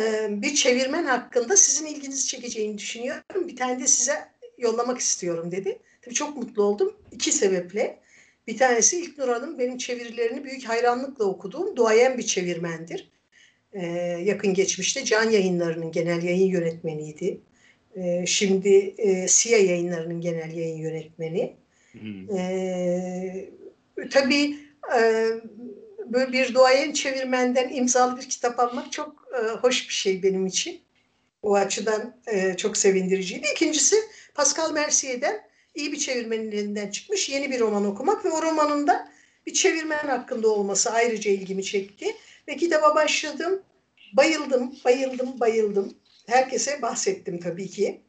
Ee, bir çevirmen hakkında sizin ilginizi çekeceğini düşünüyorum. Bir tane de size yollamak istiyorum dedi. Tabii çok mutlu oldum. iki sebeple. Bir tanesi İlknur Hanım benim çevirilerini büyük hayranlıkla okuduğum duayen bir çevirmendir. Ee, yakın geçmişte Can Yayınları'nın genel yayın yönetmeniydi. E, şimdi e, SİA yayınlarının genel yayın yönetmeni. Hmm. E, tabii e, böyle bir duayen çevirmenden imzalı bir kitap almak çok e, hoş bir şey benim için. O açıdan e, çok sevindiriciydi. İkincisi Pascal Mercier'den iyi bir çevirmenin elinden çıkmış yeni bir roman okumak ve o romanın da bir çevirmen hakkında olması ayrıca ilgimi çekti. Ve kitaba başladım. Bayıldım, bayıldım, bayıldım. Herkese bahsettim tabii ki.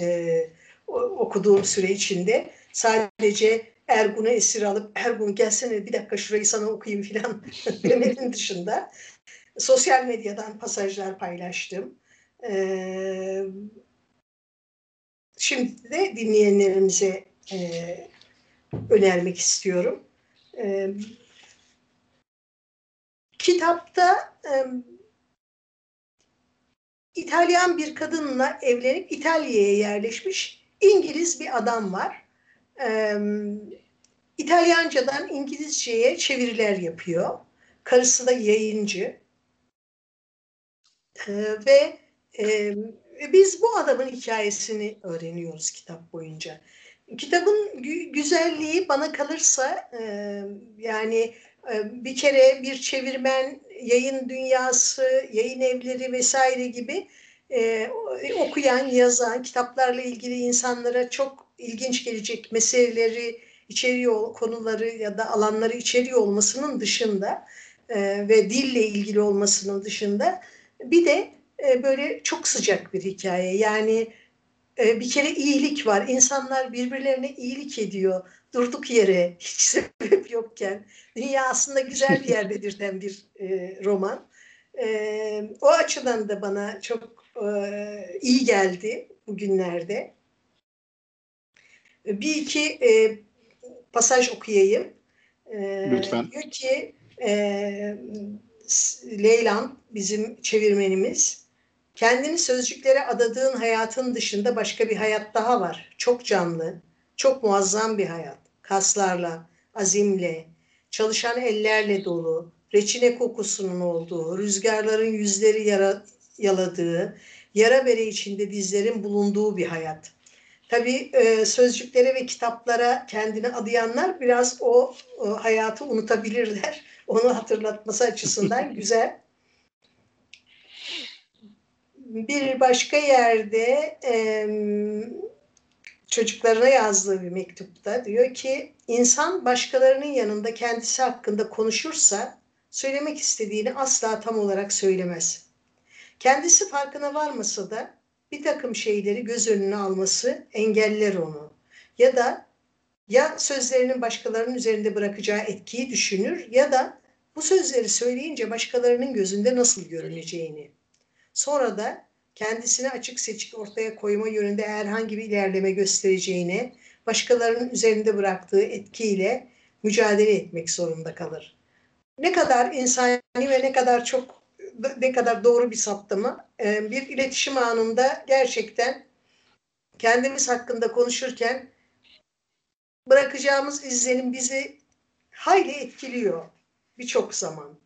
Ee, okuduğum süre içinde sadece Ergun'u esir alıp Ergun gelsene bir dakika şurayı sana okuyayım falan demenin dışında sosyal medyadan pasajlar paylaştım. Ee, şimdi de dinleyenlerimize e, önermek istiyorum. E, kitapta e, İtalyan bir kadınla evlenip İtalya'ya yerleşmiş İngiliz bir adam var. E, İtalyancadan İngilizceye çeviriler yapıyor. Karısı da yayıncı. E, ve e, biz bu adamın hikayesini öğreniyoruz kitap boyunca. Kitabın güzelliği bana kalırsa e, yani e, bir kere bir çevirmen, yayın dünyası, yayın evleri vesaire gibi e, okuyan, yazan, kitaplarla ilgili insanlara çok ilginç gelecek meseleleri içeriyor, konuları ya da alanları içeriyor olmasının dışında e, ve dille ilgili olmasının dışında bir de e, böyle çok sıcak bir hikaye. Yani e, bir kere iyilik var. İnsanlar birbirlerine iyilik ediyor. Durduk yere hiç sebep yokken. Dünya aslında güzel bir yerde dedirten bir e, roman. E, o açıdan da bana çok e, iyi geldi bugünlerde. Bir iki e, pasaj okuyayım. E, Lütfen. Diyor ki e, Leylan bizim çevirmenimiz Kendini sözcüklere adadığın hayatın dışında başka bir hayat daha var. Çok canlı, çok muazzam bir hayat. Kaslarla, azimle, çalışan ellerle dolu, reçine kokusunun olduğu, rüzgarların yüzleri yara, yaladığı, yara bere içinde dizlerin bulunduğu bir hayat. Tabii e, sözcüklere ve kitaplara kendini adayanlar biraz o, o hayatı unutabilirler. Onu hatırlatması açısından güzel bir başka yerde e, çocuklarına yazdığı bir mektupta diyor ki insan başkalarının yanında kendisi hakkında konuşursa söylemek istediğini asla tam olarak söylemez. Kendisi farkına varmasa da bir takım şeyleri göz önüne alması engeller onu. Ya da ya sözlerinin başkalarının üzerinde bırakacağı etkiyi düşünür ya da bu sözleri söyleyince başkalarının gözünde nasıl görüneceğini. Sonra da kendisini açık seçik ortaya koyma yönünde herhangi bir ilerleme göstereceğine, başkalarının üzerinde bıraktığı etkiyle mücadele etmek zorunda kalır. Ne kadar insani ve ne kadar çok ne kadar doğru bir saptama ee, bir iletişim anında gerçekten kendimiz hakkında konuşurken bırakacağımız izlenim bizi hayli etkiliyor birçok zaman.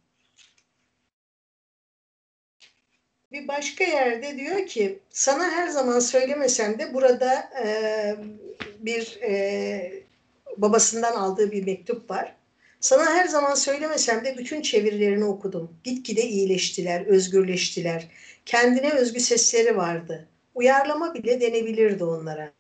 Bir başka yerde diyor ki sana her zaman söylemesem de burada e, bir e, babasından aldığı bir mektup var. Sana her zaman söylemesem de bütün çevirilerini okudum. Gitgide iyileştiler, özgürleştiler. Kendine özgü sesleri vardı. Uyarlama bile denebilirdi onlara.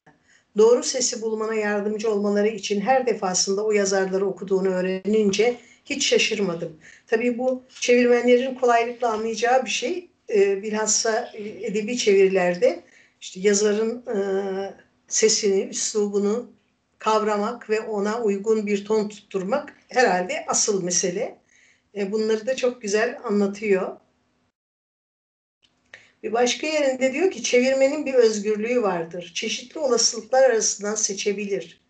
Doğru sesi bulmana yardımcı olmaları için her defasında o yazarları okuduğunu öğrenince hiç şaşırmadım. Tabii bu çevirmenlerin kolaylıkla anlayacağı bir şey e, bilhassa edebi çevirilerde işte yazarın e, sesini, üslubunu kavramak ve ona uygun bir ton tutturmak herhalde asıl mesele. E, bunları da çok güzel anlatıyor. Bir başka yerinde diyor ki çevirmenin bir özgürlüğü vardır. Çeşitli olasılıklar arasından seçebilir.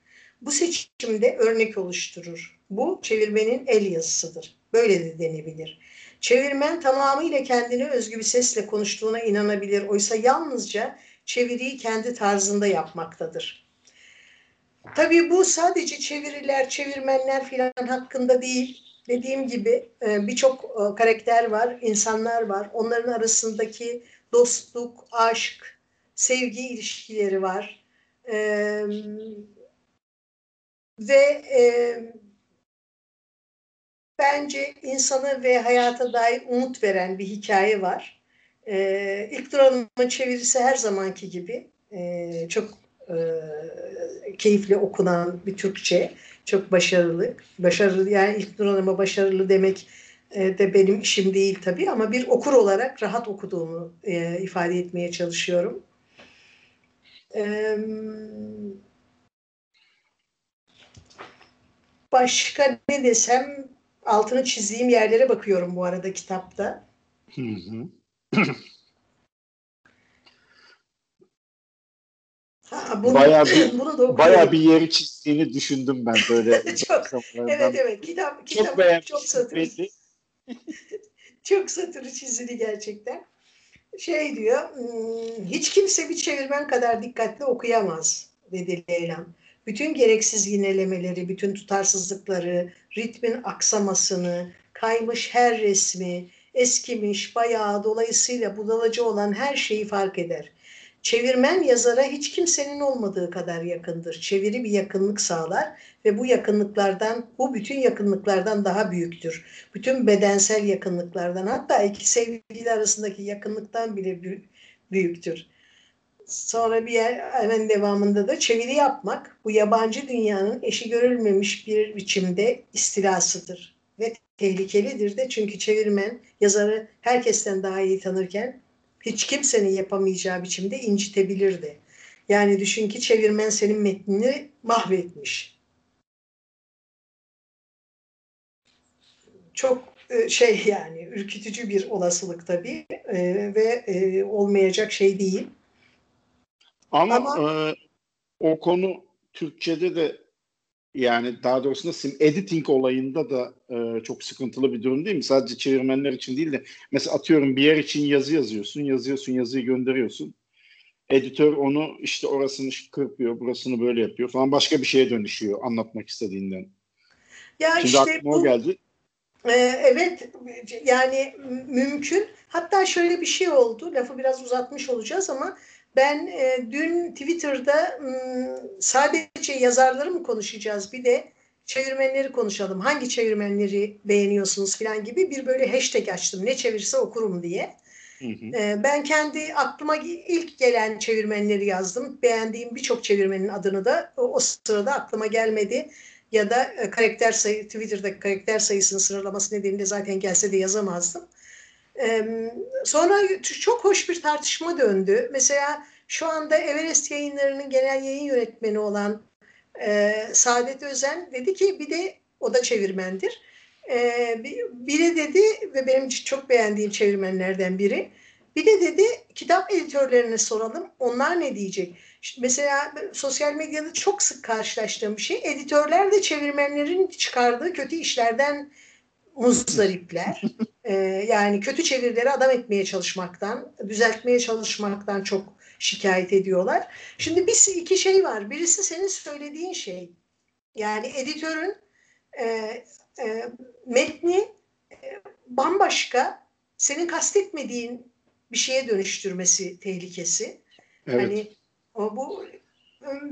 Bu seçimde örnek oluşturur. Bu çevirmenin el yazısıdır. Böyle de denebilir. Çevirmen tamamıyla kendine özgü bir sesle konuştuğuna inanabilir. Oysa yalnızca çeviriyi kendi tarzında yapmaktadır. Tabii bu sadece çeviriler, çevirmenler filan hakkında değil. Dediğim gibi e, birçok e, karakter var, insanlar var. Onların arasındaki dostluk, aşk, sevgi ilişkileri var. E, ve bence insana ve hayata dair umut veren bir hikaye var. E, ilk Hanım'ın çevirisi her zamanki gibi e, çok e, keyifli okunan bir Türkçe. Çok başarılı. Başarılı yani ilk Hanım'a başarılı demek e, de benim işim değil tabii ama bir okur olarak rahat okuduğumu e, ifade etmeye çalışıyorum. E, başka ne desem altını çizdiğim yerlere bakıyorum bu arada kitapta. Hı hı. Ha, bunu, bayağı bir, bunu da bayağı bir yeri çizdiğini düşündüm ben böyle. çok, evet evet kitap, kitap çok, beğendim, çok satır. çok satırı çizili gerçekten. Şey diyor, hmm, hiç kimse bir çevirmen kadar dikkatli okuyamaz dedi Leyla. Bütün gereksiz yinelemeleri, bütün tutarsızlıkları, ritmin aksamasını, kaymış her resmi, eskimiş, bayağı dolayısıyla budalıcı olan her şeyi fark eder. Çevirmen yazara hiç kimsenin olmadığı kadar yakındır. Çeviri bir yakınlık sağlar ve bu yakınlıklardan, bu bütün yakınlıklardan daha büyüktür. Bütün bedensel yakınlıklardan hatta iki sevgili arasındaki yakınlıktan bile büyüktür. Sonra bir yer hemen devamında da çeviri yapmak bu yabancı dünyanın eşi görülmemiş bir biçimde istilasıdır. Ve tehlikelidir de çünkü çevirmen yazarı herkesten daha iyi tanırken hiç kimsenin yapamayacağı biçimde incitebilirdi. Yani düşün ki çevirmen senin metnini mahvetmiş. Çok e, şey yani ürkütücü bir olasılık tabii e, ve e, olmayacak şey değil. Ama, Ama e, o konu Türkçe'de de yani daha doğrusu nasıl editing olayında da e, çok sıkıntılı bir durum değil mi? Sadece çevirmenler için değil de mesela atıyorum bir yer için yazı yazıyorsun, yazıyorsun, yazıyı gönderiyorsun. Editör onu işte orasını kırpıyor, burasını böyle yapıyor falan başka bir şeye dönüşüyor anlatmak istediğinden. Ya Şimdi işte aklıma bu, o geldi. E, evet yani mümkün. Hatta şöyle bir şey oldu. Lafı biraz uzatmış olacağız ama ben e, dün Twitter'da sadece yazarları mı konuşacağız bir de çevirmenleri konuşalım. Hangi çevirmenleri beğeniyorsunuz falan gibi bir böyle hashtag açtım. Ne çevirse okurum diye. Hı hı. E, ben kendi aklıma ilk gelen çevirmenleri yazdım. Beğendiğim birçok çevirmenin adını da o, sırada aklıma gelmedi. Ya da e, karakter sayı, Twitter'daki karakter sayısının sınırlaması nedeniyle zaten gelse de yazamazdım sonra çok hoş bir tartışma döndü. Mesela şu anda Everest yayınlarının genel yayın yönetmeni olan e, Saadet Özen dedi ki bir de o da çevirmendir. E, biri dedi ve benim çok beğendiğim çevirmenlerden biri. Bir de dedi kitap editörlerine soralım onlar ne diyecek? İşte mesela sosyal medyada çok sık karşılaştığım bir şey editörler de çevirmenlerin çıkardığı kötü işlerden muzdaripler. ee, yani kötü çevirileri adam etmeye çalışmaktan, düzeltmeye çalışmaktan çok şikayet ediyorlar. Şimdi bir iki şey var. Birisi senin söylediğin şey. Yani editörün e, e, metni e, bambaşka, senin kastetmediğin bir şeye dönüştürmesi tehlikesi. Evet. Hani o bu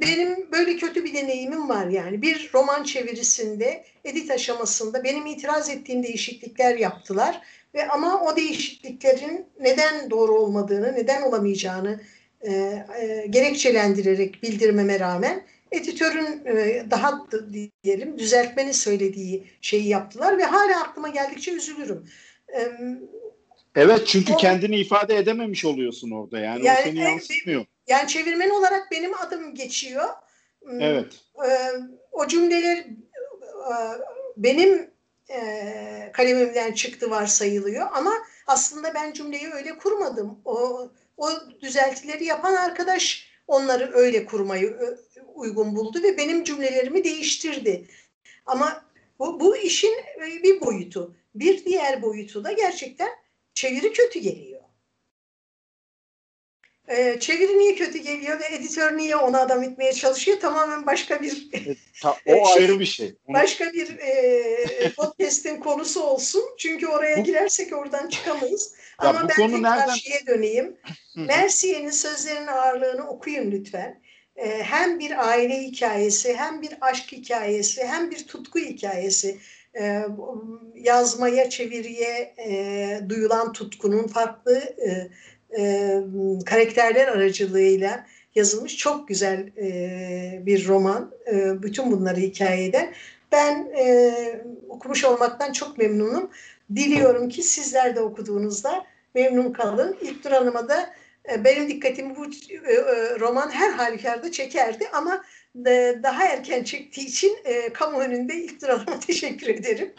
benim böyle kötü bir deneyimim var yani. Bir roman çevirisinde edit aşamasında benim itiraz ettiğim değişiklikler yaptılar ve ama o değişikliklerin neden doğru olmadığını, neden olamayacağını e, e, gerekçelendirerek bildirmeme rağmen editörün e, daha diyelim düzeltmenin söylediği şeyi yaptılar ve hala aklıma geldikçe üzülürüm. E, evet çünkü o, kendini ifade edememiş oluyorsun orada yani, yani o seni yansıtmıyor. Yani çevirmen olarak benim adım geçiyor. Hmm, evet. Ee, o cümleler e, benim e, kalemimden çıktı varsayılıyor ama aslında ben cümleyi öyle kurmadım. O, o düzeltileri yapan arkadaş onları öyle kurmayı uygun buldu ve benim cümlelerimi değiştirdi. Ama bu, bu işin bir boyutu. Bir diğer boyutu da gerçekten çeviri kötü geliyor e, çeviri niye kötü geliyor ve editör niye onu adam etmeye çalışıyor tamamen başka bir e, Ta, o şey, ayrı bir şey. Başka bir e, podcast'in konusu olsun. Çünkü oraya girersek oradan çıkamayız. Ya Ama ben konu tekrar nereden... şeye döneyim. Mersiye'nin sözlerinin ağırlığını okuyun lütfen. Ee, hem bir aile hikayesi, hem bir aşk hikayesi, hem bir tutku hikayesi. Ee, yazmaya, çeviriye e, duyulan tutkunun farklı e, e, karakterler aracılığıyla yazılmış çok güzel bir roman. bütün bunları hikayeden. Ben okumuş olmaktan çok memnunum. Diliyorum ki sizler de okuduğunuzda memnun kalın. İlk Hanım'a da e, benim dikkatimi bu e, e, roman her halükarda çekerdi ama daha erken çektiği için kamu önünde ilk Hanım'a teşekkür ederim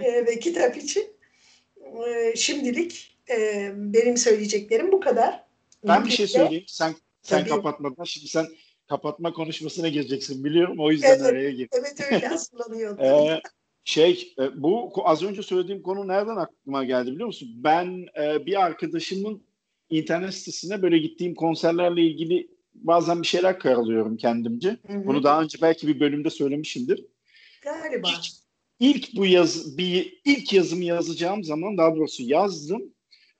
ve kitap için. Şimdilik benim söyleyeceklerim bu kadar. Ben bir şey söyleyeyim. Sen sen Tabii. kapatmadan şimdi sen kapatma konuşmasına gireceksin biliyorum. O yüzden evet, araya gir. Evet öyle hazırlanıyordum. ee, şey bu az önce söylediğim konu nereden aklıma geldi biliyor musun? Ben bir arkadaşımın internet sitesine böyle gittiğim konserlerle ilgili bazen bir şeyler karalıyorum kendimce. Hı hı. Bunu daha önce belki bir bölümde söylemişimdir. Galiba. İlk, ilk bu yaz bir ilk yazımı yazacağım zaman daha doğrusu yazdım.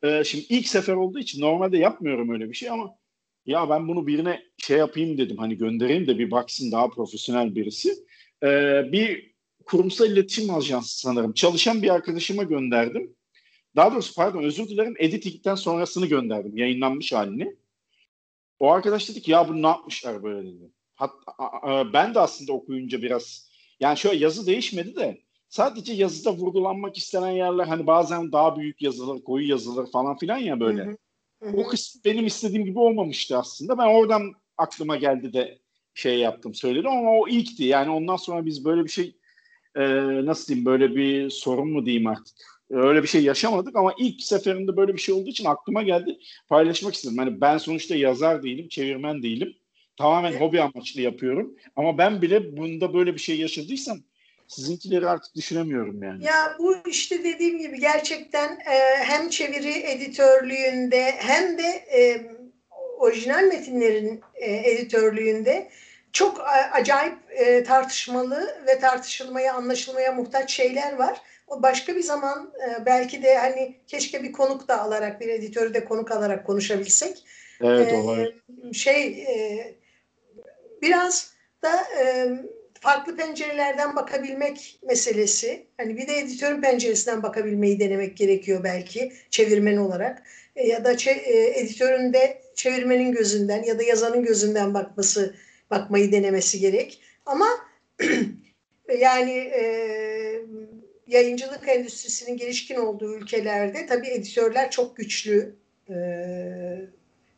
Ee, şimdi ilk sefer olduğu için normalde yapmıyorum öyle bir şey ama ya ben bunu birine şey yapayım dedim hani göndereyim de bir baksın daha profesyonel birisi. Ee, bir kurumsal iletişim ajansı sanırım çalışan bir arkadaşıma gönderdim. Daha doğrusu pardon özür dilerim editingden sonrasını gönderdim yayınlanmış halini. O arkadaş dedi ki ya bunu ne yapmışlar böyle dedi. Hatta, ben de aslında okuyunca biraz yani şöyle yazı değişmedi de sadece yazıda vurgulanmak istenen yerler hani bazen daha büyük yazılır, koyu yazılır falan filan ya böyle. Hı hı. Hı. O kısım benim istediğim gibi olmamıştı aslında. Ben oradan aklıma geldi de şey yaptım söyledim ama o ilkti. Yani ondan sonra biz böyle bir şey e, nasıl diyeyim böyle bir sorun mu diyeyim artık Öyle bir şey yaşamadık ama ilk seferinde böyle bir şey olduğu için aklıma geldi. Paylaşmak istedim. Hani ben sonuçta yazar değilim, çevirmen değilim. Tamamen hobi amaçlı yapıyorum. Ama ben bile bunda böyle bir şey yaşadıysam sizinkileri artık düşünemiyorum yani. Ya bu işte dediğim gibi gerçekten e, hem çeviri editörlüğünde hem de e, orijinal metinlerin e, editörlüğünde çok a, acayip e, tartışmalı ve tartışılmaya, anlaşılmaya muhtaç şeyler var. O başka bir zaman e, belki de hani keşke bir konuk da alarak bir editörü de konuk alarak konuşabilsek. Evet e, Şey e, biraz da e, farklı pencerelerden bakabilmek meselesi. Hani bir de editörün penceresinden bakabilmeyi denemek gerekiyor belki çevirmen olarak. E, ya da çe- e, editörün de çevirmenin gözünden ya da yazanın gözünden bakması bakmayı denemesi gerek. Ama yani e, yayıncılık endüstrisinin gelişkin olduğu ülkelerde tabii editörler çok güçlü e,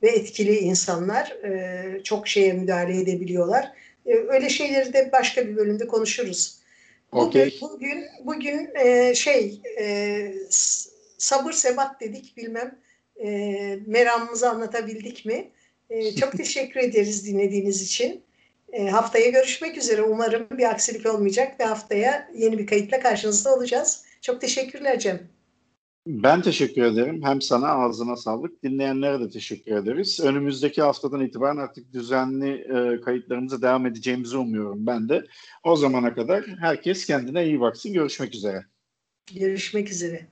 ve etkili insanlar. E, çok şeye müdahale edebiliyorlar. E, öyle şeyleri de başka bir bölümde konuşuruz. Okay. Bugün, bugün, bugün e, şey e, sabır sebat dedik bilmem e, meramımızı anlatabildik mi? E, çok teşekkür ederiz dinlediğiniz için. E, haftaya görüşmek üzere. Umarım bir aksilik olmayacak ve haftaya yeni bir kayıtla karşınızda olacağız. Çok teşekkürler Cem. Ben teşekkür ederim. Hem sana ağzına sağlık. Dinleyenlere de teşekkür ederiz. Önümüzdeki haftadan itibaren artık düzenli e, kayıtlarımıza devam edeceğimizi umuyorum ben de. O zamana kadar herkes kendine iyi baksın. Görüşmek üzere. Görüşmek üzere.